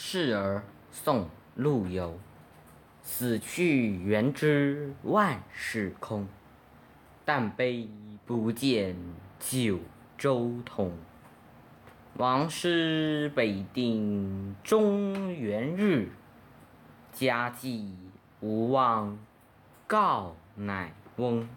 示儿宋陆游死去元知万事空但悲不见九州同。王师北定中原日家祭无忘告乃翁。